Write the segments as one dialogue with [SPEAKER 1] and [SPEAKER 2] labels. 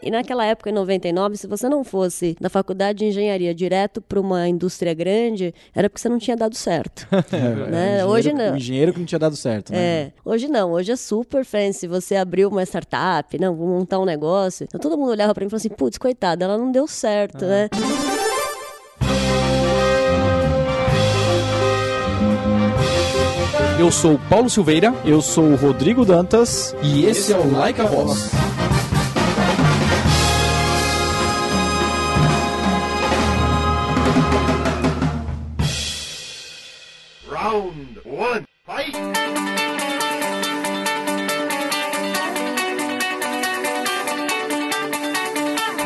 [SPEAKER 1] E naquela época, em 99, se você não fosse da faculdade de engenharia direto para uma indústria grande, era porque você não tinha dado certo.
[SPEAKER 2] É,
[SPEAKER 1] né?
[SPEAKER 2] o
[SPEAKER 1] Hoje não.
[SPEAKER 2] Engenheiro que não tinha dado certo, né?
[SPEAKER 1] É, hoje não, hoje é super fancy. Você abriu uma startup, não, vou montar um negócio. Então todo mundo olhava pra mim e falava assim: putz, coitada, ela não deu certo, né?
[SPEAKER 3] Eu sou o Paulo Silveira
[SPEAKER 2] Eu sou o Rodrigo Dantas.
[SPEAKER 3] e esse é o Like a Voz.
[SPEAKER 4] Round one, fight!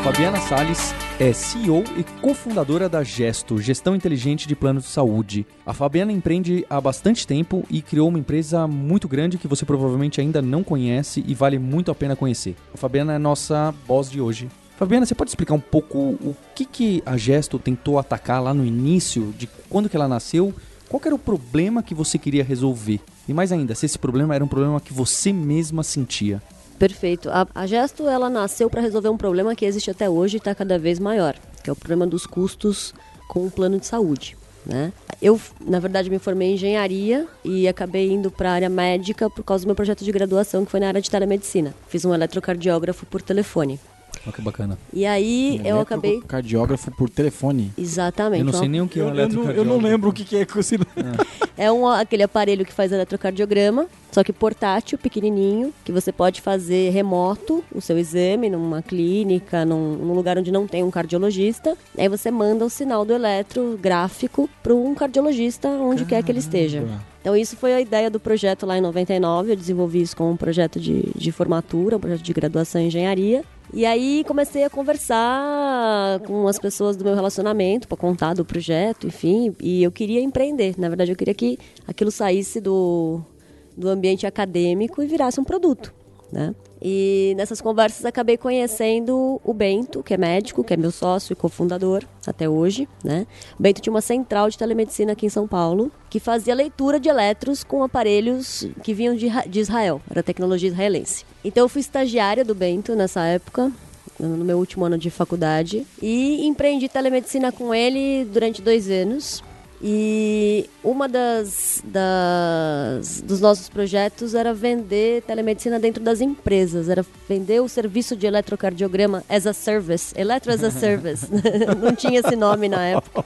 [SPEAKER 3] Fabiana Salles é CEO e cofundadora da Gesto, Gestão Inteligente de Planos de Saúde. A Fabiana empreende há bastante tempo e criou uma empresa muito grande que você provavelmente ainda não conhece e vale muito a pena conhecer. A Fabiana é nossa boss de hoje. Fabiana, você pode explicar um pouco o que, que a Gesto tentou atacar lá no início, de quando que ela nasceu? Qual era o problema que você queria resolver? E mais ainda, se esse problema era um problema que você mesma sentia.
[SPEAKER 1] Perfeito. A, a Gesto ela nasceu para resolver um problema que existe até hoje e está cada vez maior, que é o problema dos custos com o plano de saúde. Né? Eu, na verdade, me formei em engenharia e acabei indo para a área médica por causa do meu projeto de graduação, que foi na área de telemedicina. Fiz um eletrocardiógrafo por telefone.
[SPEAKER 3] Olha que bacana.
[SPEAKER 1] E aí eu acabei.
[SPEAKER 2] Cardiógrafo por telefone.
[SPEAKER 1] Exatamente.
[SPEAKER 3] Eu não sei nem o que é um
[SPEAKER 2] Eu, eu não, eu não lembro o que, que é esse.
[SPEAKER 1] É um, aquele aparelho que faz eletrocardiograma, só que portátil, pequenininho, que você pode fazer remoto o seu exame numa clínica, num, num lugar onde não tem um cardiologista. Aí você manda o sinal do eletrográfico para um cardiologista onde quer que ele esteja. Então isso foi a ideia do projeto lá em 99, eu desenvolvi isso como um projeto de, de formatura, um projeto de graduação em engenharia. E aí comecei a conversar com as pessoas do meu relacionamento para contar do projeto, enfim, e eu queria empreender. Na verdade, eu queria que aquilo saísse do, do ambiente acadêmico e virasse um produto, né? E nessas conversas acabei conhecendo o Bento, que é médico, que é meu sócio e cofundador até hoje, né? O Bento tinha uma central de telemedicina aqui em São Paulo, que fazia leitura de eletros com aparelhos que vinham de, de Israel, era tecnologia israelense. Então eu fui estagiária do Bento nessa época, no meu último ano de faculdade, e empreendi telemedicina com ele durante dois anos. E uma das, das dos nossos projetos era vender telemedicina dentro das empresas, era vender o serviço de eletrocardiograma as a service, eletro as a service. Não tinha esse nome na época,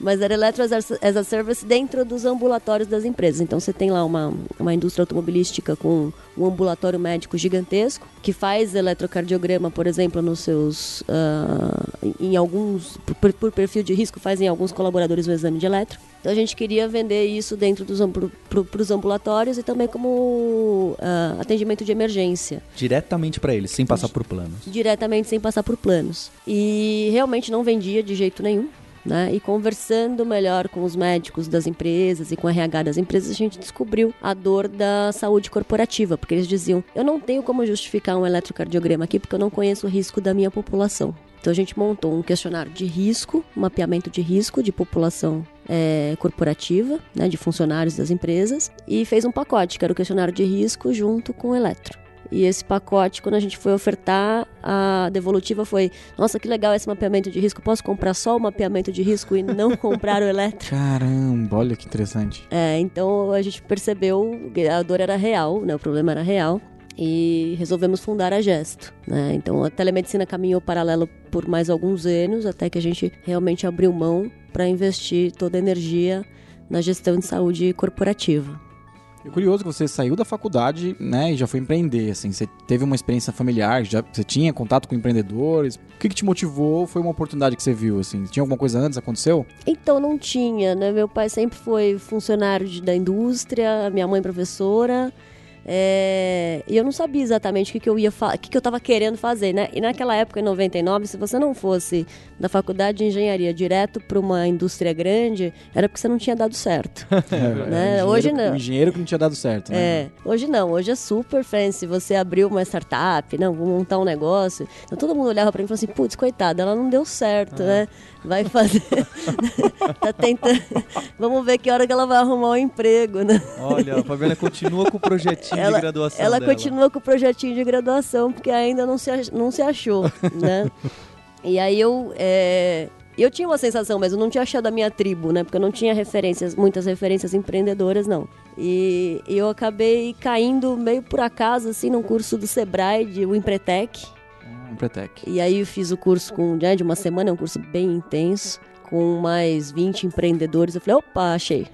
[SPEAKER 1] mas era eletro as a, service dentro dos ambulatórios das empresas. Então você tem lá uma, uma indústria automobilística com um ambulatório médico gigantesco que faz eletrocardiograma, por exemplo, nos seus ah, em alguns por, por perfil de risco faz em alguns colaboradores o exame de eletro. Então a gente queria vender isso dentro dos para os ambulatórios e também como ah, atendimento de emergência,
[SPEAKER 3] Diretamente pra eles, sem passar por planos.
[SPEAKER 1] diretamente sem passar por planos. E realmente não vendia de jeito nenhum. Né? E conversando melhor com os médicos das empresas e com o RH das empresas, a gente descobriu a dor da saúde corporativa, porque eles diziam: eu não tenho como justificar um eletrocardiograma aqui porque eu não conheço o risco da minha população. Então a gente montou um questionário de risco, um mapeamento de risco de população é, corporativa, né, de funcionários das empresas, e fez um pacote, que era o questionário de risco junto com o eletro. E esse pacote, quando a gente foi ofertar, a devolutiva foi: Nossa, que legal esse mapeamento de risco. Posso comprar só o mapeamento de risco e não comprar o eletro?
[SPEAKER 2] Caramba, olha que interessante.
[SPEAKER 1] É, então a gente percebeu que a dor era real, né? O problema era real. E resolvemos fundar a Gesto. Né? Então a telemedicina caminhou paralelo por mais alguns anos, até que a gente realmente abriu mão para investir toda a energia na gestão de saúde corporativa.
[SPEAKER 2] É curioso que você saiu da faculdade, né, e já foi empreender, assim, você teve uma experiência familiar, já você tinha contato com empreendedores. O que, que te motivou? Foi uma oportunidade que você viu, assim? Tinha alguma coisa antes? Aconteceu?
[SPEAKER 1] Então não tinha, né? Meu pai sempre foi funcionário de- da indústria, minha mãe professora. É, e eu não sabia exatamente o que, que eu ia o que, que eu estava querendo fazer, né? E naquela época, em 99, se você não fosse da faculdade de engenharia direto para uma indústria grande, era porque você não tinha dado certo. né?
[SPEAKER 2] O
[SPEAKER 1] Hoje não.
[SPEAKER 2] O engenheiro que não tinha dado certo, né?
[SPEAKER 1] É, hoje não, hoje é super fancy. Você abriu uma startup, não, vou montar um negócio. Então todo mundo olhava pra mim e falava assim: putz, coitada, ela não deu certo, né? Vai fazer. tá tentando. Vamos ver que hora que ela vai arrumar um emprego, né?
[SPEAKER 3] Olha, a Fabiana continua com o projetinho de graduação
[SPEAKER 1] ela
[SPEAKER 3] dela.
[SPEAKER 1] continua com o projetinho de graduação, porque ainda não se, não se achou, né? E aí eu, é, eu tinha uma sensação, mas eu não tinha achado a minha tribo, né? Porque eu não tinha referências, muitas referências empreendedoras, não. E, e eu acabei caindo meio por acaso, assim, num curso do Sebrae, de o Empretec.
[SPEAKER 2] Ah, Empretec.
[SPEAKER 1] E aí eu fiz o curso com, né, de uma semana, é um curso bem intenso, com mais 20 empreendedores. Eu falei, opa, achei.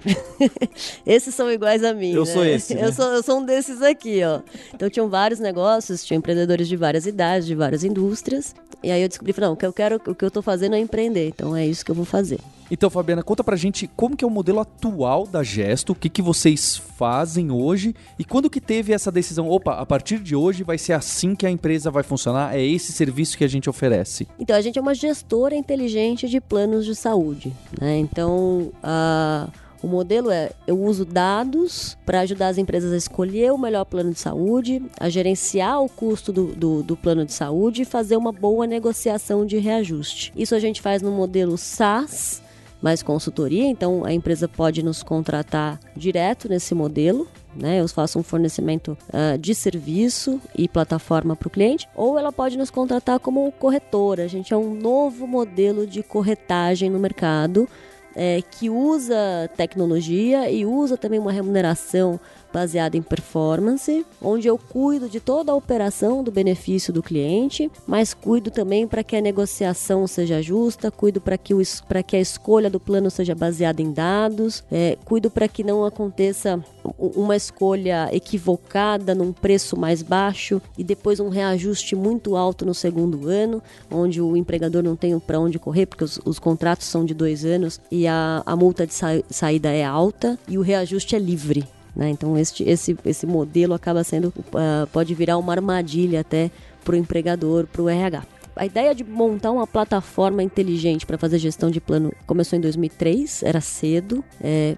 [SPEAKER 1] Esses são iguais a mim.
[SPEAKER 3] Eu
[SPEAKER 1] né?
[SPEAKER 3] sou esse, né?
[SPEAKER 1] Eu, sou, eu sou um desses aqui, ó. Então tinham vários negócios, tinha empreendedores de várias idades, de várias indústrias. E aí eu descobri, não, o que eu quero, o que eu tô fazendo é empreender. Então é isso que eu vou fazer.
[SPEAKER 3] Então, Fabiana, conta pra gente como que é o modelo atual da Gesto, o que, que vocês fazem hoje e quando que teve essa decisão, opa, a partir de hoje vai ser assim que a empresa vai funcionar, é esse serviço que a gente oferece.
[SPEAKER 1] Então, a gente é uma gestora inteligente de planos de saúde. Né? Então, a- o modelo é: eu uso dados para ajudar as empresas a escolher o melhor plano de saúde, a gerenciar o custo do, do, do plano de saúde e fazer uma boa negociação de reajuste. Isso a gente faz no modelo SaaS. Mais consultoria, então a empresa pode nos contratar direto nesse modelo, né? Eu faço um fornecimento ah, de serviço e plataforma para o cliente, ou ela pode nos contratar como corretora. A gente é um novo modelo de corretagem no mercado é, que usa tecnologia e usa também uma remuneração baseada em performance, onde eu cuido de toda a operação do benefício do cliente, mas cuido também para que a negociação seja justa, cuido para que, o que a escolha do plano seja baseada em dados, é, cuido para que não aconteça uma escolha equivocada num preço mais baixo e depois um reajuste muito alto no segundo ano, onde o empregador não tem para onde correr, porque os, os contratos são de dois anos e a, a multa de sa- saída é alta e o reajuste é livre. Né? Então este, esse, esse modelo acaba sendo, ah, pode virar uma armadilha até para o empregador, para o RH. A ideia de montar uma plataforma inteligente para fazer gestão de plano começou em 2003, era cedo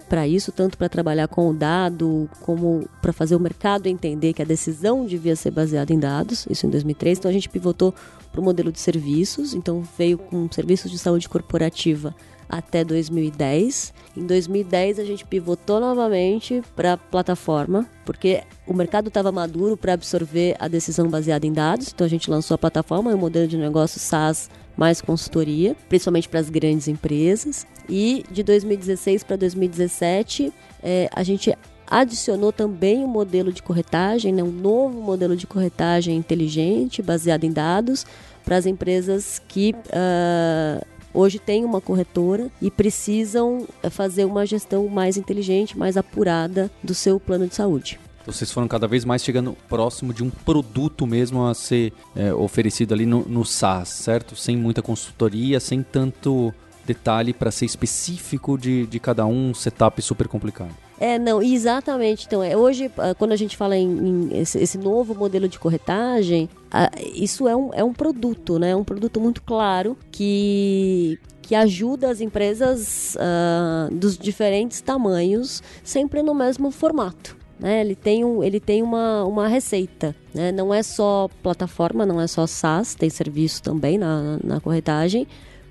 [SPEAKER 1] para isso, tanto para trabalhar com o dado, como para fazer o mercado entender que a decisão devia ser baseada em dados, isso em 2003. Então a gente pivotou para o modelo de serviços, então veio com serviços de saúde corporativa até 2010. Em 2010 a gente pivotou novamente para plataforma, porque o mercado estava maduro para absorver a decisão baseada em dados. Então a gente lançou a plataforma, o modelo de negócio SaaS mais consultoria, principalmente para as grandes empresas. E de 2016 para 2017 eh, a gente adicionou também um modelo de corretagem, né, um novo modelo de corretagem inteligente, baseado em dados, para as empresas que ah, hoje têm uma corretora e precisam eh, fazer uma gestão mais inteligente, mais apurada do seu plano de saúde.
[SPEAKER 3] Vocês foram cada vez mais chegando próximo de um produto mesmo a ser é, oferecido ali no, no SaaS, certo? Sem muita consultoria, sem tanto detalhe para ser específico de, de cada um, setup super complicado.
[SPEAKER 1] É, não, exatamente. Então, é, hoje, ah, quando a gente fala em, em esse, esse novo modelo de corretagem, ah, isso é um, é um produto, né? É um produto muito claro que, que ajuda as empresas ah, dos diferentes tamanhos, sempre no mesmo formato. Né? Ele tem, um, ele tem uma, uma receita. Né? Não é só plataforma, não é só SaaS, tem serviço também na, na corretagem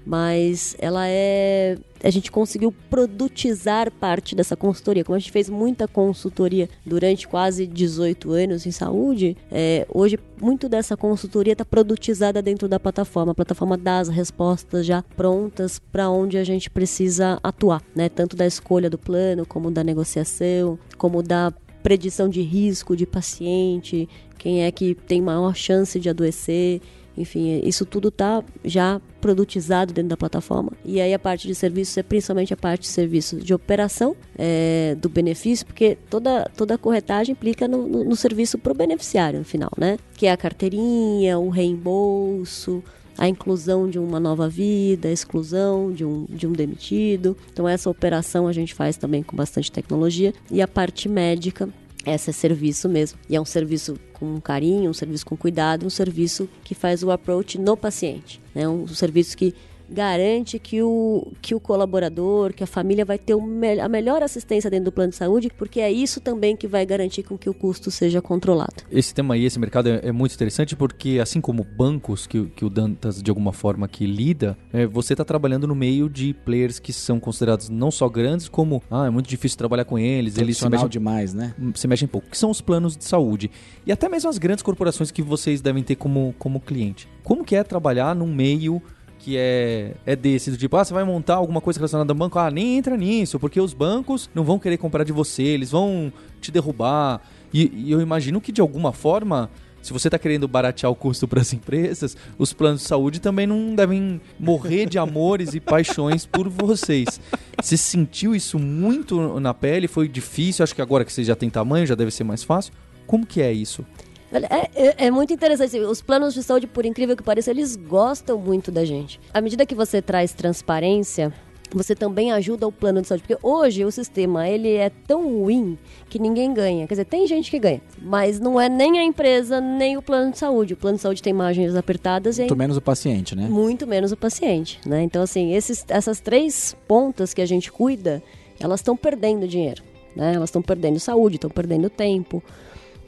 [SPEAKER 1] mas ela é. A gente conseguiu produtizar parte dessa consultoria. Como a gente fez muita consultoria durante quase 18 anos em saúde, é, hoje muito dessa consultoria está produtizada dentro da plataforma. A plataforma dá as respostas já prontas para onde a gente precisa atuar, né? Tanto da escolha do plano, como da negociação, como da predição de risco de paciente, quem é que tem maior chance de adoecer. Enfim, isso tudo está já produtizado dentro da plataforma. E aí a parte de serviços é principalmente a parte de serviços de operação é, do benefício, porque toda, toda a corretagem implica no, no, no serviço para o beneficiário no final, né? Que é a carteirinha, o reembolso, a inclusão de uma nova vida, a exclusão de um, de um demitido. Então essa operação a gente faz também com bastante tecnologia. E a parte médica essa é serviço mesmo. E é um serviço com carinho, um serviço com cuidado, um serviço que faz o approach no paciente. É né? um serviço que garante que o, que o colaborador, que a família vai ter me a melhor assistência dentro do plano de saúde, porque é isso também que vai garantir com que o custo seja controlado.
[SPEAKER 3] Esse tema aí, esse mercado é, é muito interessante porque, assim como bancos, que, que o Dantas de alguma forma que lida, é, você está trabalhando no meio de players que são considerados não só grandes, como ah, é muito difícil trabalhar com eles, eles se mexem
[SPEAKER 2] demais, né?
[SPEAKER 3] se mexem pouco, que são os planos de saúde. E até mesmo as grandes corporações que vocês devem ter como, como cliente. Como que é trabalhar num meio que é, é desse, do tipo, ah, você vai montar alguma coisa relacionada ao banco, ah, nem entra nisso, porque os bancos não vão querer comprar de você, eles vão te derrubar. E, e eu imagino que de alguma forma, se você está querendo baratear o custo para as empresas, os planos de saúde também não devem morrer de amores e paixões por vocês. Você sentiu isso muito na pele? Foi difícil? Acho que agora que você já tem tamanho, já deve ser mais fácil. Como que é isso?
[SPEAKER 1] É, é- é muito interessante. Os planos de saúde, por incrível que pareça, eles gostam muito da gente. À medida que você traz transparência, você também ajuda o plano de saúde. Porque hoje o sistema ele é tão ruim que ninguém ganha. Quer dizer, tem gente que ganha. Mas não é nem a empresa, nem o plano de saúde. O plano de saúde tem margens apertadas e
[SPEAKER 2] Muito menos o paciente, né?
[SPEAKER 1] muito menos o paciente, né? Então, assim, esses, essas três pontas que a gente cuida, elas estão perdendo dinheiro, né? Elas estão perdendo saúde, estão perdendo tempo.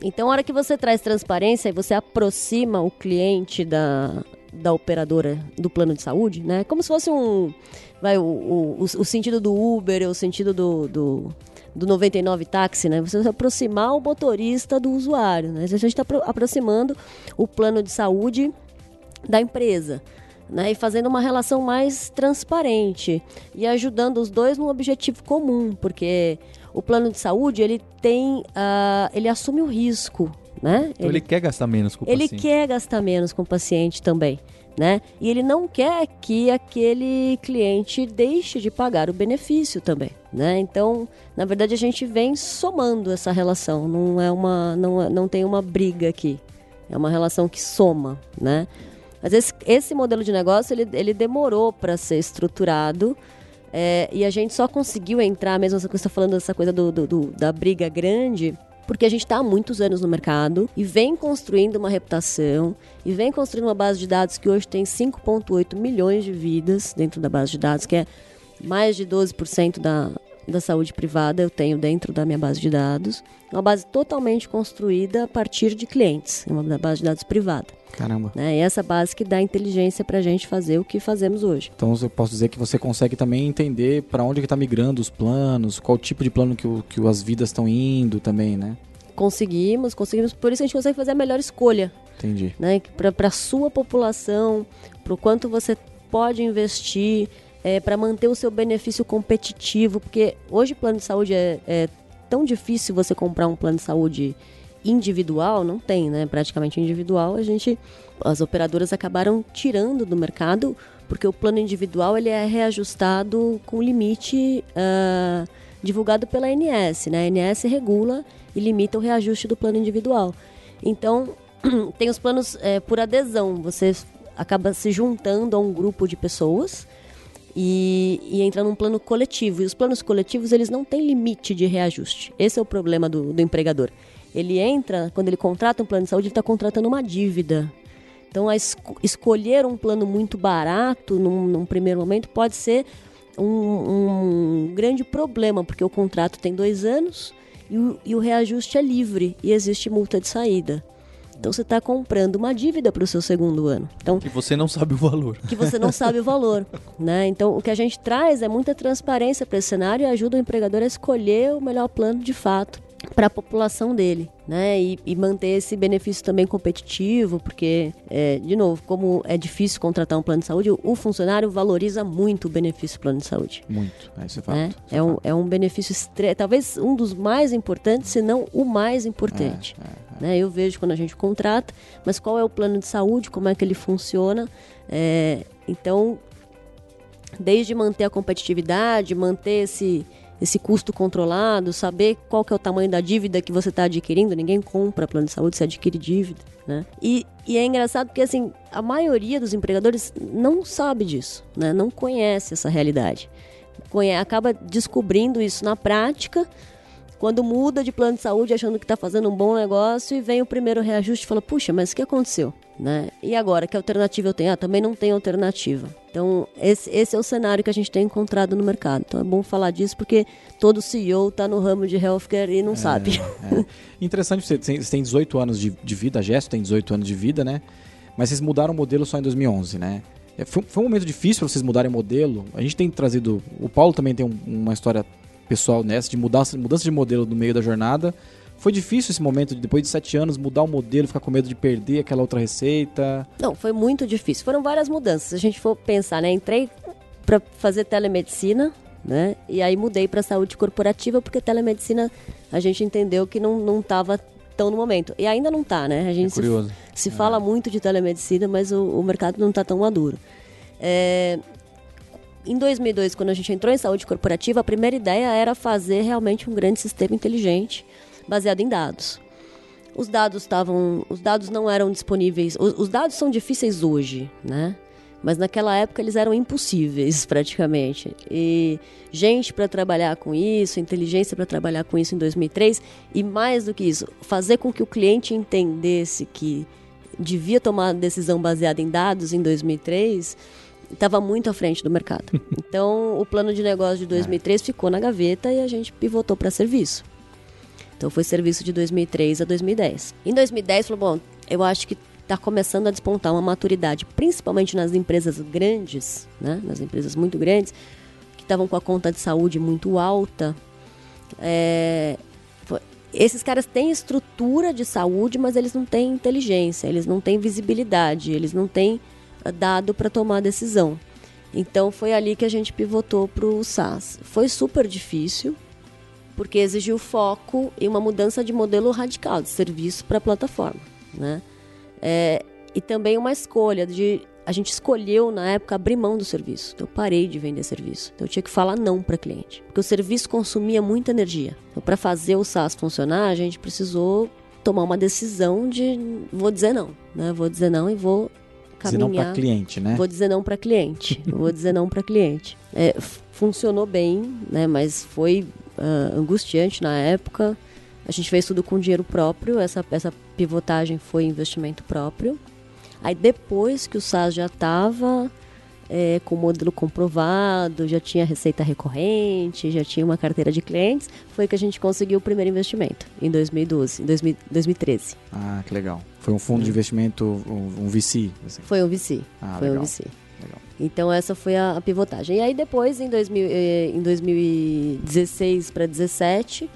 [SPEAKER 1] Então, a hora que você traz transparência e você aproxima o cliente da, da operadora do plano de saúde, né? Como se fosse um... Vai, o, o, o, sentido do Uber, o sentido do, do, do 99 táxi, né? Você aproximar o motorista do usuário, né? A gente está aproximando o plano de saúde da empresa. Né, e fazendo uma relação mais transparente e ajudando os dois num objetivo comum, porque o plano de saúde ele tem, ah, ele assume o risco, né?
[SPEAKER 3] Então ele, quer gastar menos com o
[SPEAKER 1] ele
[SPEAKER 3] paciente.
[SPEAKER 1] quer gastar menos com o paciente também, né? E ele não quer que aquele cliente deixe de pagar o benefício também, né? Então, na verdade, a gente vem somando essa relação. Não é uma, não, é- não tem uma briga aqui. É uma relação que soma, né? Mas esse, esse modelo de negócio ele, ele demorou para ser estruturado. É, e a gente só conseguiu entrar, mesmo essa coisa, tá falando dessa coisa do, do- do- da briga grande, porque a gente está há muitos anos no mercado e vem construindo uma reputação e vem construindo uma base de dados que hoje tem 5,8 milhões de vidas dentro da base de dados, que é mais de 12% da, da saúde privada eu tenho dentro da minha base de dados. Uma base totalmente construída a partir de clientes, uma base de dados privada.
[SPEAKER 2] Caramba.
[SPEAKER 1] Né? Essa base que dá inteligência para a gente fazer o que fazemos hoje.
[SPEAKER 2] Então eu posso dizer que você consegue também entender para onde que tá migrando os planos, qual tipo de plano que, o- que as vidas estão indo também, né?
[SPEAKER 1] Conseguimos, conseguimos, por isso a gente consegue fazer a melhor escolha.
[SPEAKER 2] Entendi.
[SPEAKER 1] né, para a sua população, para o quanto você pode investir, para manter o seu benefício competitivo, porque hoje plano de saúde é, é tão difícil você comprar um plano de saúde individual, não tem, né? Praticamente individual, a gente, as operadoras acabaram tirando do mercado, porque o plano individual ele é reajustado com limite ah, divulgado pela ANS, né? A ANS regula e limita o reajuste do plano individual. Então, tem os planos é, por adesão. Você acaba se juntando a um grupo de pessoas e, e entra num plano coletivo. E os planos coletivos, eles não têm limite de reajuste. Esse é o problema do, do empregador. Ele entra, quando ele contrata um plano de saúde, ele está contratando uma dívida. Então, a esco- escolher um plano muito barato num, num primeiro momento pode ser um, um grande problema, porque o contrato tem dois anos e o, e o reajuste é livre e existe multa de saída. Então, você está comprando uma dívida para o seu segundo ano. Então,
[SPEAKER 3] Que você não sabe o valor.
[SPEAKER 1] que você não sabe o valor, né? Então, o que a gente traz é muita transparência para esse cenário e ajuda o empregador a escolher o melhor plano de fato para a população dele, né? E, e manter esse benefício também competitivo, porque, é, de novo, como é difícil contratar um plano de saúde, o, funcionário valoriza muito o benefício do plano de saúde.
[SPEAKER 2] Muito. É, isso é fato.
[SPEAKER 1] Né?
[SPEAKER 2] isso é
[SPEAKER 1] É, um,
[SPEAKER 2] fato.
[SPEAKER 1] é um benefício estre... talvez um dos mais importantes, se não o mais importante. Né? Eu vejo quando a gente contrata, mas qual é o plano de saúde, como é que ele funciona. É, então, desde manter a competitividade, manter esse, esse custo controlado, saber qual que é o tamanho da dívida que você está adquirindo, ninguém compra plano de saúde, você adquire dívida. Né? E, e é engraçado porque assim, a maioria dos empregadores não sabe disso, né? não conhece essa realidade. Conhe acaba descobrindo isso na prática, quando muda de plano de saúde achando que está fazendo um bom negócio e vem o primeiro reajuste e fala, puxa, mas o que aconteceu? Né? E agora, que alternativa eu tenho? Ah, também não tem alternativa. Então, esse, esse é o cenário que a gente tem encontrado no mercado. Então, é bom falar disso porque todo CEO está no ramo de healthcare e não sabe.
[SPEAKER 2] É. Interessante, você tem, você tem 18 anos de, de vida, a Gesto tem 18 anos de vida, né? Mas vocês mudaram o modelo só em 2011, né? É, Foi, foi um momento difícil para vocês mudarem o modelo. A gente tem trazido. O Paulo também tem um- uma história pessoal nessa, de mudança, mudança de modelo no meio da jornada. Foi difícil esse momento, de, depois de sete anos, mudar o modelo, ficar com medo de perder aquela outra receita.
[SPEAKER 1] Não, foi muito difícil. Foram várias mudanças. Se a gente for pensar, né? Entrei para fazer telemedicina, né? E aí mudei para saúde corporativa porque telemedicina a gente entendeu que não não estava tão no momento. E ainda não tá, né? A gente
[SPEAKER 3] É
[SPEAKER 1] se-
[SPEAKER 3] curioso.
[SPEAKER 1] se, fala muito de telemedicina, mas o, o mercado não está tão maduro. É, em 2002, quando a gente entrou em saúde corporativa, a primeira ideia era fazer realmente um grande sistema inteligente baseado em dados. Os dados estavam, os dados não eram disponíveis. Os, os dados são difíceis hoje, né? Mas naquela época eles eram impossíveis praticamente. E gente para trabalhar com isso, inteligência para trabalhar com isso em 2003 e mais do que isso, fazer com que o cliente entendesse que devia tomar decisão baseada em dados em 2003 estava muito à frente do mercado. Então, o plano de negócio de 2003 ficou na gaveta e a gente pivotou para serviço. Então, foi serviço de 2003 a 2010. Em 2010, falou, bom, eu acho que está começando a despontar uma maturidade, principalmente nas empresas grandes, né? nas empresas muito grandes, que estavam com a conta de saúde muito alta. É, esses caras têm estrutura de saúde, mas eles não têm inteligência, eles não têm visibilidade, eles não têm dado para tomar decisão. Então foi ali que a gente pivotou para o SaaS. Foi super difícil, porque exigiu foco e uma mudança de modelo radical de serviço para plataforma, né? É, e também uma escolha de a gente escolheu na época abrir mão do serviço. Então eu parei de vender serviço. Então eu tinha que falar não para cliente, porque o serviço consumia muita energia. Então para fazer o SaaS funcionar, a gente precisou tomar uma decisão de vou dizer não, né? Vou dizer não e vou
[SPEAKER 2] Se não
[SPEAKER 1] caminhar.
[SPEAKER 2] para cliente, né?
[SPEAKER 1] Vou dizer não para cliente. Vou dizer não para cliente. É, funcionou bem, né? Mas foi ah, angustiante na época. A gente fez tudo com dinheiro próprio. Essa, essa pivotagem foi investimento próprio. Aí depois que o SaaS já estava com o modelo comprovado, já tinha receita recorrente, já tinha uma carteira de clientes, foi que a gente conseguiu o primeiro investimento em 2012, em 2000 2013.
[SPEAKER 2] Ah, que legal. Foi um fundo de investimento, um, um VC. assim.
[SPEAKER 1] Foi um VC.
[SPEAKER 2] Ah,
[SPEAKER 1] foi um
[SPEAKER 2] legal.
[SPEAKER 1] VC.
[SPEAKER 2] Legal.
[SPEAKER 1] Então essa foi a, a pivotagem. E aí depois, em, 2000, eh, em 2016 para 2017,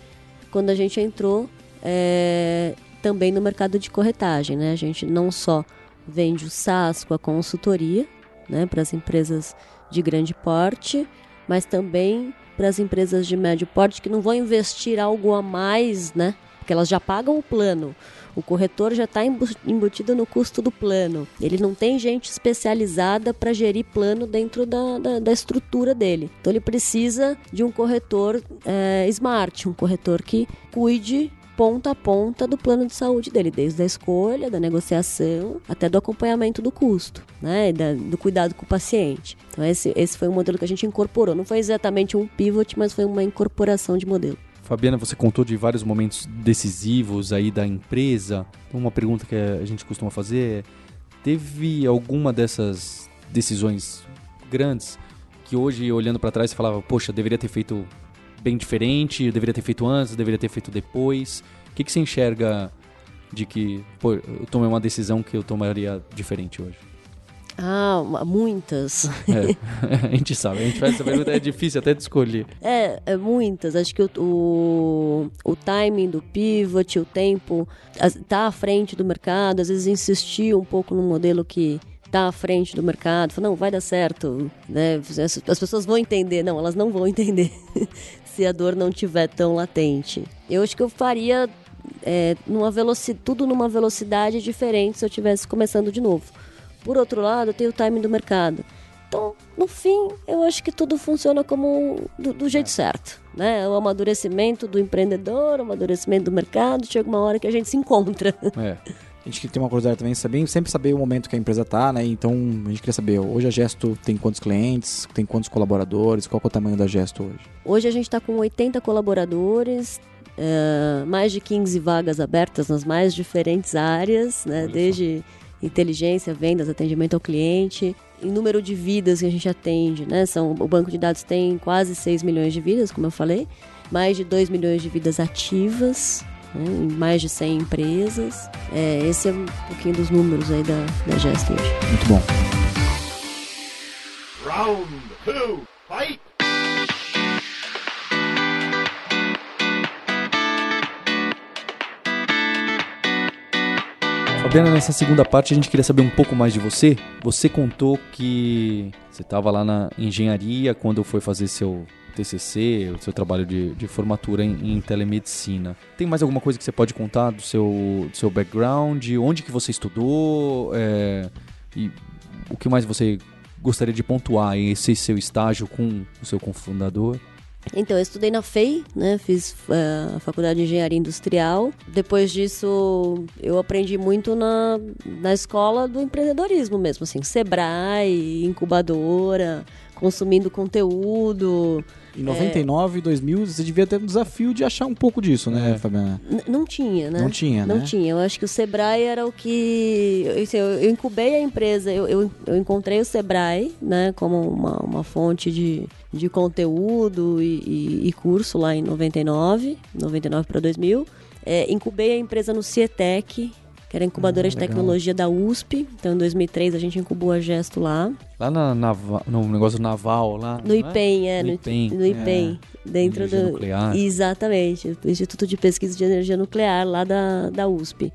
[SPEAKER 1] quando a gente entrou eh, também no mercado de corretagem, né? A gente não só vende o SaaS com a consultoria, né, para as empresas de grande porte, mas também para as empresas de médio porte que não vão investir algo a mais, né? Porque elas já pagam o plano. O corretor já está embutido no custo do plano. Ele não tem gente especializada para gerir plano dentro da, da, da estrutura dele. Então ele precisa de um corretor é, smart, um corretor que cuide ponta a ponta do plano de saúde dele, desde a escolha, da negociação, até do acompanhamento do custo, né, da- do cuidado com o paciente. Então esse, esse foi um modelo que a gente incorporou. Não foi exatamente um pivot, mas foi uma incorporação de modelo.
[SPEAKER 3] Fabiana, você contou de vários momentos decisivos aí da empresa. Então, uma pergunta que a gente costuma fazer é: teve alguma dessas decisões grandes que hoje, olhando para trás, você falava, poxa, deveria ter feito bem diferente, eu deveria ter feito antes, eu deveria ter feito depois? O que, que você enxerga de que, pô, eu tomei uma decisão que eu tomaria diferente hoje?
[SPEAKER 1] Ah, muitas.
[SPEAKER 3] É, a gente sabe, a gente faz essa pergunta, é difícil até de escolher.
[SPEAKER 1] É, é muitas. Acho que o, o, o timing do pivot, o tempo, tá à frente do mercado. Às vezes insistir um pouco no modelo que tá à frente do mercado. Fala, não, vai dar certo. Né? As pessoas vão entender. Não, elas não vão entender se a dor não tiver tão latente. Eu acho que eu faria é, numa velocidade, tudo numa velocidade diferente se eu estivesse começando de novo. Por outro lado, eu tenho o timing do mercado. Então, no fim, eu acho que tudo funciona como do, do jeito certo, né? O amadurecimento do empreendedor, o amadurecimento do mercado, chega uma hora que a gente se encontra.
[SPEAKER 3] É.
[SPEAKER 2] A gente tem uma curiosidade também, saber, sempre saber o momento que a empresa tá, né? Então, a gente queria saber, hoje a Gesto tem quantos clientes, tem quantos colaboradores, qual é o tamanho da Gesto hoje?
[SPEAKER 1] Hoje a gente está com 80 colaboradores, eh, mais de 15 vagas abertas nas mais diferentes áreas, né? Desde inteligência, vendas, atendimento ao cliente, em número de vidas que a gente atende, né? São, o banco de dados tem quase 6 milhões de vidas, como eu falei, mais de 2 milhões de vidas ativas, né? em mais de 100 empresas. É, esse é um pouquinho dos números aí da, da Gesto hoje.
[SPEAKER 2] Muito bom.
[SPEAKER 4] Round two, fight!
[SPEAKER 3] Fabiana, nessa segunda parte a gente queria saber um pouco mais de você. Você contou que você estava lá na engenharia quando foi fazer seu TCC, o seu trabalho de, de formatura em, em telemedicina. Tem mais alguma coisa que você pode contar do seu, do seu background? Onde que você estudou? É, e o que mais você gostaria de pontuar em esse seu estágio com o seu cofundador?
[SPEAKER 1] Então, eu estudei na FEI, né? Fiz uh, a faculdade de engenharia industrial. Depois disso, eu aprendi muito na, na escola do empreendedorismo mesmo, assim, Sebrae, incubadora, consumindo conteúdo.
[SPEAKER 2] Em 99, 2000, você devia ter um desafio de achar um pouco disso, né,
[SPEAKER 3] É.
[SPEAKER 2] Fabiana?
[SPEAKER 1] N- não tinha, né?
[SPEAKER 2] Não tinha,
[SPEAKER 1] Não
[SPEAKER 2] né?
[SPEAKER 1] tinha. Eu acho que o Sebrae era o que. assim, eu, eu incubei a empresa, eu, eu, eu encontrei o Sebrae, né, como uma, uma fonte de, de conteúdo e, e- e curso lá em 99, 99 para 2000. É, incubei a empresa no Cietec, que era incubadora
[SPEAKER 2] Ah,
[SPEAKER 1] de tecnologia da USP. Então, em 2003, a gente incubou a Gesto lá.
[SPEAKER 3] Lá na, nava- no negócio naval, lá.
[SPEAKER 1] No
[SPEAKER 3] é?
[SPEAKER 1] IPEM, é.
[SPEAKER 3] No
[SPEAKER 1] No,
[SPEAKER 3] IPEM,
[SPEAKER 1] no IPEM. Dentro
[SPEAKER 3] Energia
[SPEAKER 1] do.
[SPEAKER 3] nuclear.
[SPEAKER 1] Exatamente. O Instituto de Pesquisa de Energia Nuclear, lá da, da USP.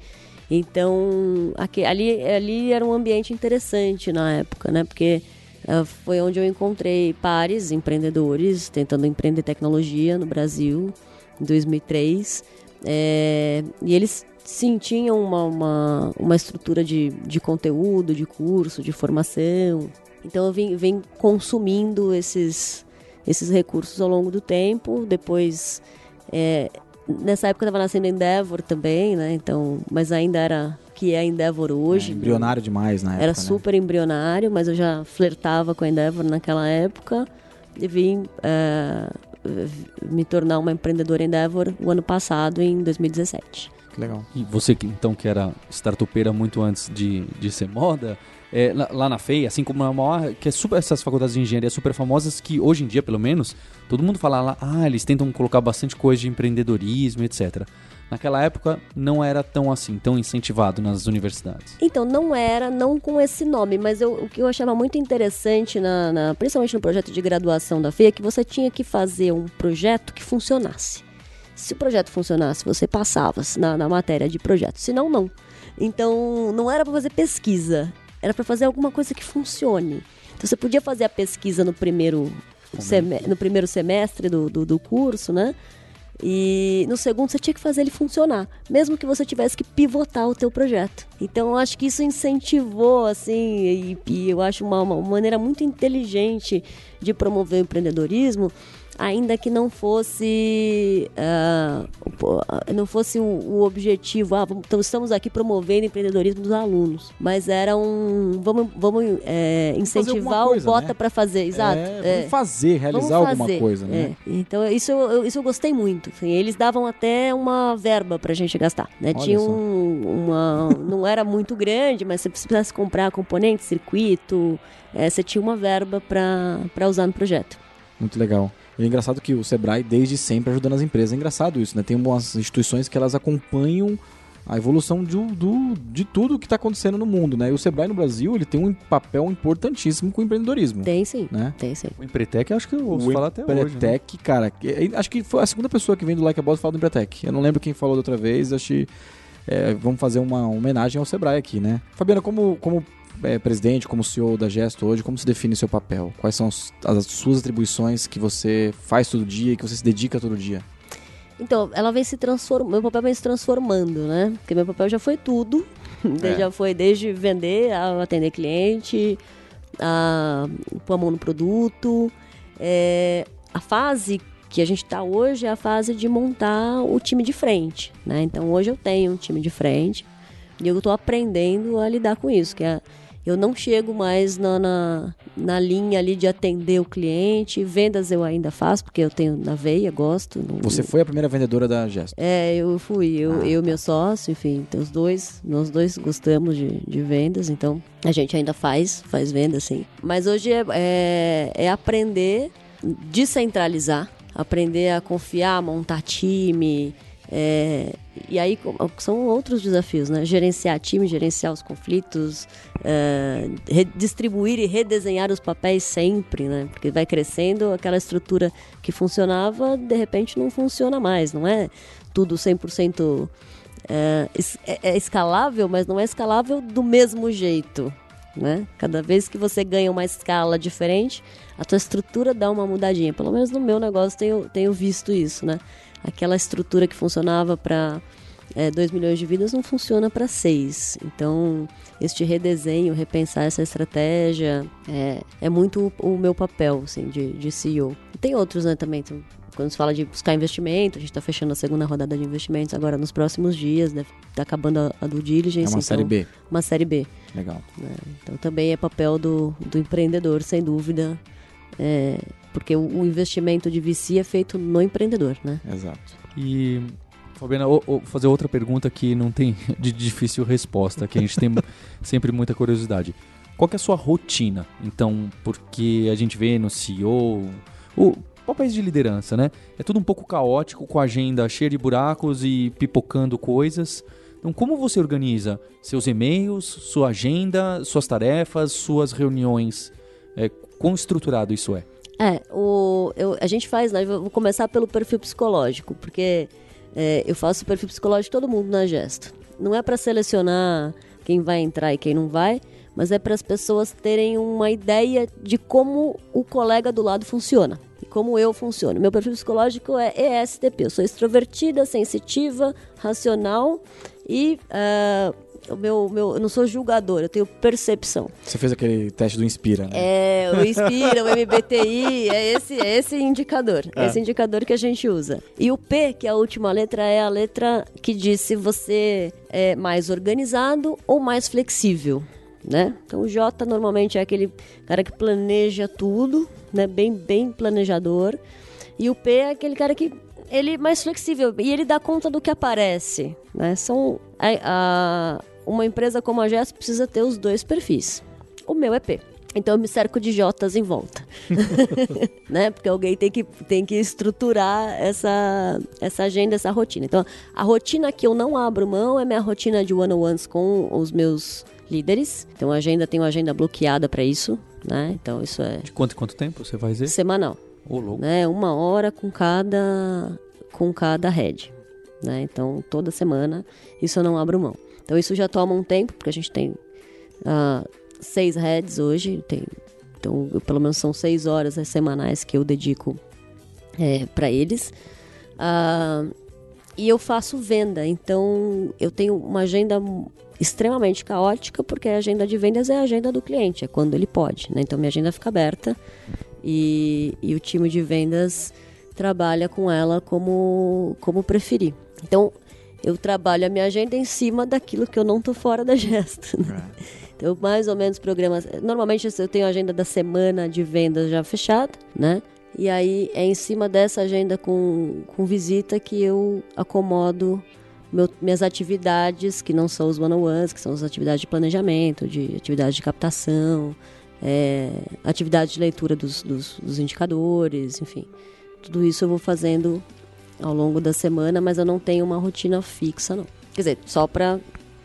[SPEAKER 1] Então, aqui, ali, ali era um ambiente interessante na época, né? Porque ah, foi onde eu encontrei pares, empreendedores, tentando empreender tecnologia no Brasil, em 2003. É, e eles sim tinham uma, uma, uma estrutura de, de conteúdo, de curso, de formação. Então eu vim, vim consumindo esses, esses recursos ao longo do tempo. Depois, é, nessa época estava nascendo Endeavor também, né? Então, mas ainda era que é a Endeavor hoje.
[SPEAKER 2] É, embrionário demais na época.
[SPEAKER 1] Era
[SPEAKER 2] né?
[SPEAKER 1] super embrionário, mas eu já flertava com a Endeavor naquela época. E vim é, me tornar uma empreendedora Endeavor o ano passado, em 2017.
[SPEAKER 2] Que legal.
[SPEAKER 3] E você que então que era startupeira muito antes de, de ser moda, é, lá, lá na FEI, assim como na maior, que é super, essas faculdades de engenharia super famosas que hoje em dia, pelo menos, todo mundo fala lá, ah, eles tentam colocar bastante coisa de empreendedorismo, etc. Naquela época não era tão assim, tão incentivado nas universidades.
[SPEAKER 1] Então, não era, não com esse nome, mas eu- o que eu achava muito interessante, na, na- principalmente no projeto de graduação da FEA, é que você tinha que fazer um projeto que funcionasse. Se o projeto funcionasse, você passava na, na matéria de projeto, senão, não. Então, não era para fazer pesquisa, era para fazer alguma coisa que funcione. Então, você podia fazer a pesquisa no primeiro, seme- no primeiro semestre do, do, do curso, né? E no segundo você tinha que fazer ele funcionar, mesmo que você tivesse que pivotar o teu projeto. Então eu acho que isso incentivou, assim, e, e eu acho uma, uma maneira muito inteligente de promover o empreendedorismo, ainda que não fosse ah, não fosse o, o objetivo, ah, vamos- então estamos aqui promovendo o empreendedorismo dos alunos, mas era um, vamos, vamos é, incentivar
[SPEAKER 2] coisa,
[SPEAKER 1] o bota
[SPEAKER 2] né?
[SPEAKER 1] para fazer, exato.
[SPEAKER 2] É, vamos fazer, realizar
[SPEAKER 1] Vamos
[SPEAKER 2] alguma
[SPEAKER 1] fazer,
[SPEAKER 2] coisa, né?
[SPEAKER 1] é. Então, isso eu, isso eu gostei muito. assim, eles davam até uma verba pra gente gastar. Né?
[SPEAKER 2] Olha
[SPEAKER 1] Tinha um, uma. Não era muito grande, mas se precisasse comprar componente, circuito, é, você tinha uma verba pra usar no projeto.
[SPEAKER 2] Muito legal. E é engraçado que o Sebrae desde sempre ajudando as empresas. É engraçado isso, né? Tem umas instituições que elas acompanham a evolução do, do- de tudo que está acontecendo no mundo, né? E o Sebrae no Brasil, ele tem um papel importantíssimo com o empreendedorismo,
[SPEAKER 1] Tem sim.
[SPEAKER 2] né?
[SPEAKER 1] Tem sim.
[SPEAKER 3] O Empretec acho que eu ouço
[SPEAKER 2] o
[SPEAKER 3] falar até hoje. né?
[SPEAKER 2] Empretec, cara, que- é, acho que foi a segunda pessoa que vem do Like a Boss falar do Empretec. Eu não lembro quem falou da outra vez, acho que é, vamos fazer uma homenagem ao Sebrae aqui, né? Fabiana, como, como é, presidente, como CEO da Gesto hoje, como se define seu papel? Quais são as, as suas atribuições que você faz todo dia e que você se dedica todo dia?
[SPEAKER 1] Então, ela vem se transformando, meu papel vem se transformando, né? Porque meu papel já foi tudo.
[SPEAKER 2] É.
[SPEAKER 1] Já foi desde vender, a atender cliente, a pôr a mão no produto. É, a fase que a gente está hoje é a fase de montar o time de frente, né? Então, hoje eu tenho um time de frente e eu estou aprendendo a lidar com isso, que é eu não chego mais na, na, na linha ali de atender o cliente. Vendas eu ainda faço, porque eu tenho na veia, gosto. não-
[SPEAKER 2] Você foi a primeira vendedora da Gesto.
[SPEAKER 1] é, eu fui, eu, eu e meu sócio, enfim, então os dois, nós dois gostamos de, de vendas, então a gente ainda faz, faz venda, sim. Mas hoje é, é, é aprender, descentralizar, aprender a confiar, montar time, é, e aí são outros desafios, né? Gerenciar time, gerenciar os conflitos, é, redistribuir e redesenhar os papéis sempre, né? Porque vai crescendo, aquela estrutura que funcionava, de repente não funciona mais, não é tudo 100% é, es- é, é escalável, mas não é escalável do mesmo jeito, né? Cada vez que você ganha uma escala diferente, a tua estrutura dá uma mudadinha. Pelo menos no meu negócio tenho, tenho visto isso, né? Aquela estrutura que funcionava para 2 milhões de vidas não funciona para 6. Então, este redesenho, repensar essa estratégia é, é muito o, meu papel assim, de, de CEO. E tem outros né, também. Então, quando se fala de buscar investimento, a gente está fechando a segunda rodada de investimentos agora nos próximos dias, deve tá acabando a, a
[SPEAKER 2] É
[SPEAKER 1] diligence.
[SPEAKER 2] uma
[SPEAKER 1] então,
[SPEAKER 2] série B.
[SPEAKER 1] Uma série B.
[SPEAKER 2] Legal.
[SPEAKER 1] né? Então também é papel do, do empreendedor, sem dúvida. É, porque o, o investimento de VC é feito no empreendedor, né?
[SPEAKER 2] Exato.
[SPEAKER 3] E, Fabiana, o- fazer outra pergunta que não tem de difícil resposta, que a gente tem sempre muita curiosidade. Qual que é a sua rotina? Então, porque a gente vê no CEO, o papéis de liderança, né? É tudo um pouco caótico, com a agenda cheia de buracos e pipocando coisas. Então, como você organiza seus e-mails, sua agenda, suas tarefas, suas reuniões? É, quão estruturado isso é?
[SPEAKER 1] É, o, eu- a gente faz? Eu vou começar pelo perfil psicológico, porque é, eu faço o perfil psicológico de todo mundo na Gesto. Não é para selecionar quem vai entrar e quem não vai, mas é para as pessoas terem uma ideia de como o colega do lado funciona e como eu funciono. Meu perfil psicológico é ESTP. Eu sou extrovertida, sensitiva, racional e ah, o meu, meu, eu não sou julgador, eu tenho percepção.
[SPEAKER 2] Você fez aquele teste do Inspira, né?
[SPEAKER 1] É, o Inspira, o MBTI, é esse, é esse indicador. É. esse indicador que a gente usa. E o P, que é a última letra, é a letra que diz se você é mais organizado ou mais flexível. Né? Então o J normalmente é aquele cara que planeja tudo, né? Bem, bem planejador. E o P é aquele cara que ele é mais flexível e ele dá conta do que aparece, né? São a- a- uma empresa como a Jess precisa ter os dois perfis. O meu é P. Então eu me cerco de J's em volta. né? Porque alguém tem que, tem que estruturar essa, essa agenda, essa rotina. Então, a rotina que eu não abro mão é minha rotina de one-on-ones com os meus líderes. Então, a agenda tem uma agenda bloqueada para isso, né? Então, isso é
[SPEAKER 3] De quanto em quanto tempo você vai fazer?
[SPEAKER 1] semanal
[SPEAKER 3] Ô, louco.
[SPEAKER 1] né? Uma hora com cada com cada head, né? Então toda semana isso eu não abro mão. Então isso já toma um tempo porque a gente tem ah, seis heads hoje, tem então pelo menos são seis horas semanais que eu dedico para eles. Ah, e eu faço venda, então eu tenho uma agenda extremamente caótica porque a agenda de vendas é a agenda do cliente, é quando ele pode, né? Então minha agenda fica aberta e, e o time de vendas trabalha com ela como, como preferir. Então, eu trabalho a minha agenda em cima daquilo que eu não tô fora da gesta. né? Então, mais ou menos programas. Normalmente eu tenho a agenda da semana de vendas já fechada, né? E aí é em cima dessa agenda com, com visita que eu acomodo meu- minhas atividades, que não são os one-on-ones, que são as atividades de planejamento, de atividade de captação, é, atividade de leitura dos, dos, dos indicadores, enfim. Tudo isso eu vou fazendo ao longo da semana, mas eu não tenho uma rotina fixa, não. Quer dizer, só pra.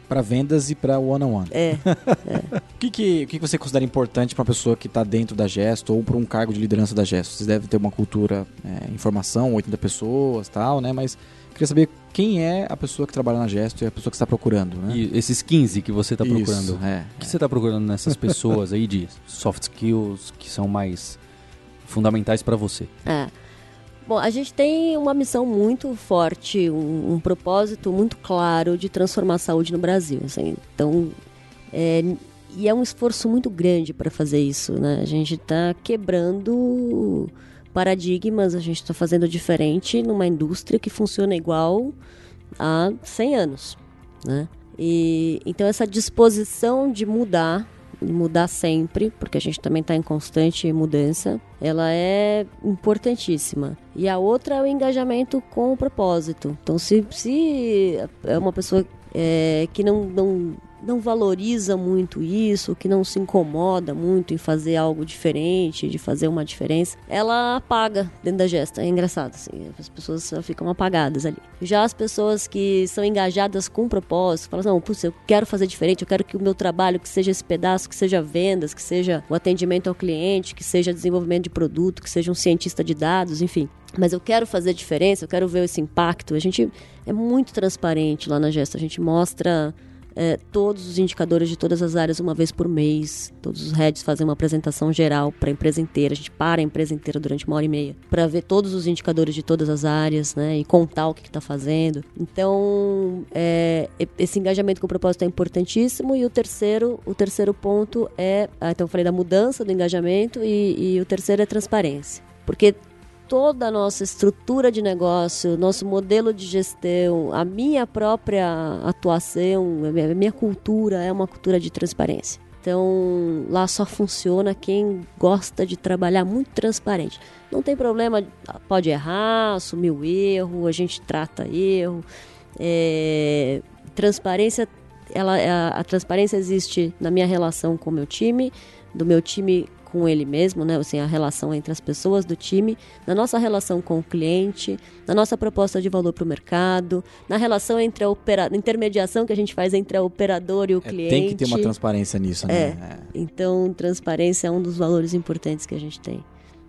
[SPEAKER 2] Para vendas e para one-on-one.
[SPEAKER 1] É,
[SPEAKER 2] O que, que, o que você considera importante para uma pessoa que está dentro da Gesto ou para um cargo de liderança da Gesto? Vocês devem ter uma cultura, é, informação, 80 pessoas tal, né? Mas queria saber quem é a pessoa que trabalha na Gesto e a pessoa que está procurando, né?
[SPEAKER 3] E esses 15 que você está
[SPEAKER 2] Isso,
[SPEAKER 3] procurando.
[SPEAKER 2] é.
[SPEAKER 3] O que você está procurando nessas pessoas aí de soft skills que são mais fundamentais para você?
[SPEAKER 1] É. Bom, a gente tem uma missão muito forte, um, um propósito muito claro de transformar a saúde no Brasil. assim. Então, é, e é um esforço muito grande para fazer isso, né? A gente está quebrando paradigmas, a gente está fazendo diferente numa indústria que funciona igual há 100 anos, né? E, então essa disposição de mudar mudar sempre, porque a gente também está em constante mudança, ela é importantíssima. E a outra é o engajamento com o propósito. Então, se, se é uma pessoa é, que não, não não valoriza muito isso, que não se incomoda muito em fazer algo diferente, de fazer uma diferença, ela apaga dentro da gesta. É engraçado, assim, as pessoas ficam apagadas ali. Já as pessoas que são engajadas com propósito, falam, não, putz, eu quero fazer diferente, eu quero que o meu trabalho, que seja esse pedaço, que seja vendas, que seja o atendimento ao cliente, que seja desenvolvimento de produto, que seja um cientista de dados, enfim, mas eu quero fazer diferença, eu quero ver esse impacto. A gente é muito transparente lá na Gesta, a gente mostra é, todos os indicadores de todas as áreas uma vez por mês. Todos os heads fazem uma apresentação geral para a empresa inteira. A gente para a empresa inteira durante uma hora e meia para ver todos os indicadores de todas as áreas, né? E contar o que está fazendo. Então, é, esse engajamento com o propósito é importantíssimo. E o terceiro, o terceiro ponto é, ah, então eu falei da mudança do engajamento e, e o terceiro é transparência, porque toda a nossa estrutura de negócio, nosso modelo de gestão, a minha própria atuação, a minha cultura é uma cultura de transparência. Então, lá só funciona quem gosta de trabalhar muito transparente. Não tem problema, pode errar, assumir o erro, a gente trata erro. É, transparência, ela, a, a transparência existe na minha relação com o meu time, do meu time com ele mesmo, né? Assim, a relação entre as pessoas do time, na nossa relação com o cliente, na nossa proposta de valor para o mercado, na relação entre a opera... intermediação que a gente faz entre a operador e o
[SPEAKER 2] é,
[SPEAKER 1] cliente.
[SPEAKER 2] Tem que ter uma transparência nisso, né?
[SPEAKER 1] É. é. Então, transparência é um dos valores importantes que a gente tem.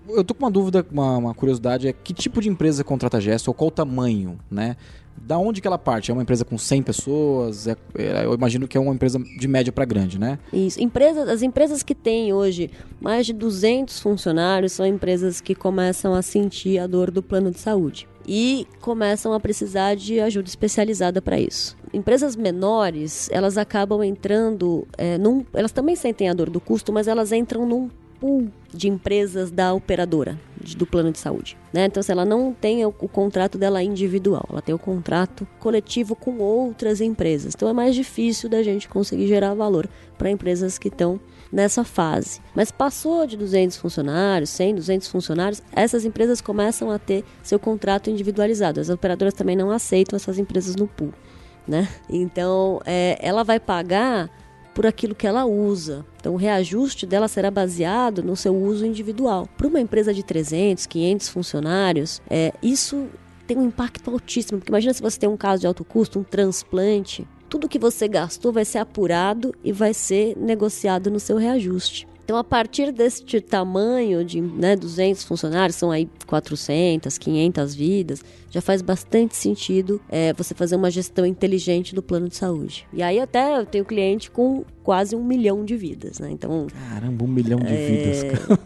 [SPEAKER 2] Eu tô com uma dúvida, uma, uma curiosidade, é que tipo de empresa contrata gesto ou qual o tamanho, né? Da onde que ela parte? É uma empresa com 100 pessoas? É, é, eu imagino que é uma empresa de média para grande, né?
[SPEAKER 1] Isso. Empresas, as empresas que têm hoje mais de 200 funcionários são empresas que começam a sentir a dor do plano de saúde e começam a precisar de ajuda especializada para isso. Empresas menores, elas acabam entrando é, num, elas também sentem a dor do custo, mas elas entram num pool de empresas da operadora do plano de saúde. Né? Então, se ela não tem o, o, contrato dela individual, ela tem o contrato coletivo com outras empresas. Então, é mais difícil da gente conseguir gerar valor para empresas que estão nessa fase. Mas passou de 200 funcionários, 100, 200 funcionários, essas empresas começam a ter seu contrato individualizado. As operadoras também não aceitam essas empresas no pool. Né? Então, é, ela vai pagar por aquilo que ela usa. Então, o reajuste dela será baseado no seu uso individual. Para uma empresa de 300, 500 funcionários, é, isso tem um impacto altíssimo. Porque imagina se você tem um caso de alto custo, um transplante, tudo que você gastou vai ser apurado e vai ser negociado no seu reajuste. Então, a partir deste tamanho de né, 200 funcionários, são aí 400, 500 vidas, já faz bastante sentido é, você fazer uma gestão inteligente do plano de saúde. E aí até eu tenho cliente com quase um milhão de vidas, né? Então...
[SPEAKER 2] Caramba, um milhão de é... vidas, cara.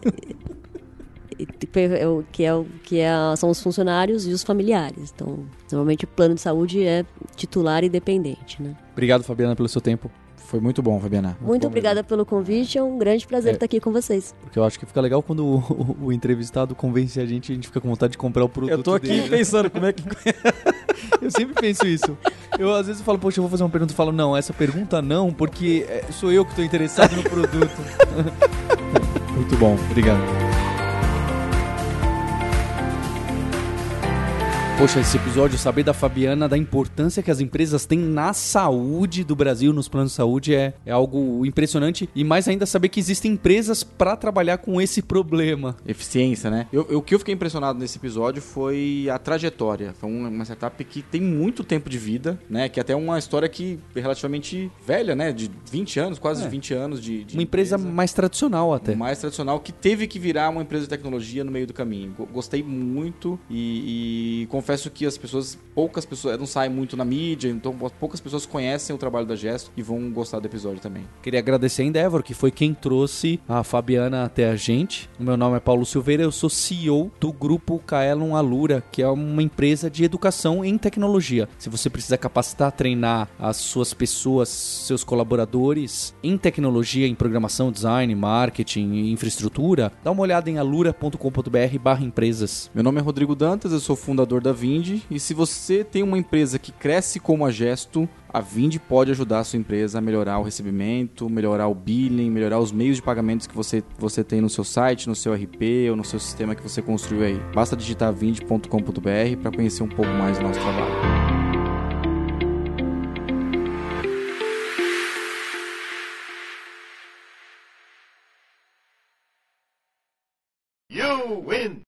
[SPEAKER 1] que é o que é, são os funcionários e os familiares. Então, normalmente o plano de saúde é titular e dependente, né?
[SPEAKER 3] Obrigado, Fabiana, pelo seu tempo.
[SPEAKER 2] Foi muito bom, Fabiana.
[SPEAKER 1] Muito, muito obrigada mesmo. pelo convite, é um grande prazer é, estar aqui com vocês.
[SPEAKER 3] Porque eu acho que fica legal quando o, o, o, entrevistado convence a gente, a gente fica com vontade de comprar o produto
[SPEAKER 2] Eu tô aqui
[SPEAKER 3] dele,
[SPEAKER 2] pensando como é que...
[SPEAKER 3] eu sempre penso isso. Eu às vezes falo, poxa, eu vou fazer uma pergunta e falo, não, essa pergunta não, porque é, sou eu que estou interessado no produto.
[SPEAKER 2] muito bom, obrigado.
[SPEAKER 3] Poxa, esse episódio, saber da Fabiana, da importância que as empresas têm na saúde do Brasil, nos planos de saúde, é, é algo impressionante. E mais ainda saber que existem empresas para trabalhar com esse problema.
[SPEAKER 2] Eficiência, né? Eu, eu, o que eu fiquei impressionado nesse episódio foi a trajetória. Foi uma, uma startup que tem muito tempo de vida, né? Que até é uma história que é relativamente velha, né? De 20 anos, quase é. 20 anos de, de
[SPEAKER 3] Uma empresa, empresa, mais tradicional até.
[SPEAKER 2] Mais tradicional, que teve que virar uma empresa de tecnologia no meio do caminho. Gostei muito e, e confesso que as pessoas, poucas pessoas, não saem muito na mídia, então poucas pessoas conhecem o trabalho da Gesto e vão gostar do episódio também.
[SPEAKER 3] Queria agradecer a Endeavor, que foi quem trouxe a Fabiana até a gente. O meu nome é Paulo Silveira, eu sou CEO do grupo Kaelon Alura, que é uma empresa de educação em tecnologia. Se você precisa capacitar, treinar as suas pessoas, seus colaboradores em tecnologia, em programação, design, marketing, infraestrutura, dá uma olhada em alura.com.br/empresas.
[SPEAKER 2] Meu nome é Rodrigo Dantas, eu sou fundador da Vindi. E se você tem uma empresa que cresce como a Gesto, a Vindi pode ajudar a sua empresa a melhorar o recebimento, melhorar o billing, melhorar os meios de pagamentos que você, você tem no seu site, no seu RP ou no seu sistema que você construiu aí. Basta digitar vindi.com.br para conhecer um pouco mais do nosso trabalho.
[SPEAKER 4] You win!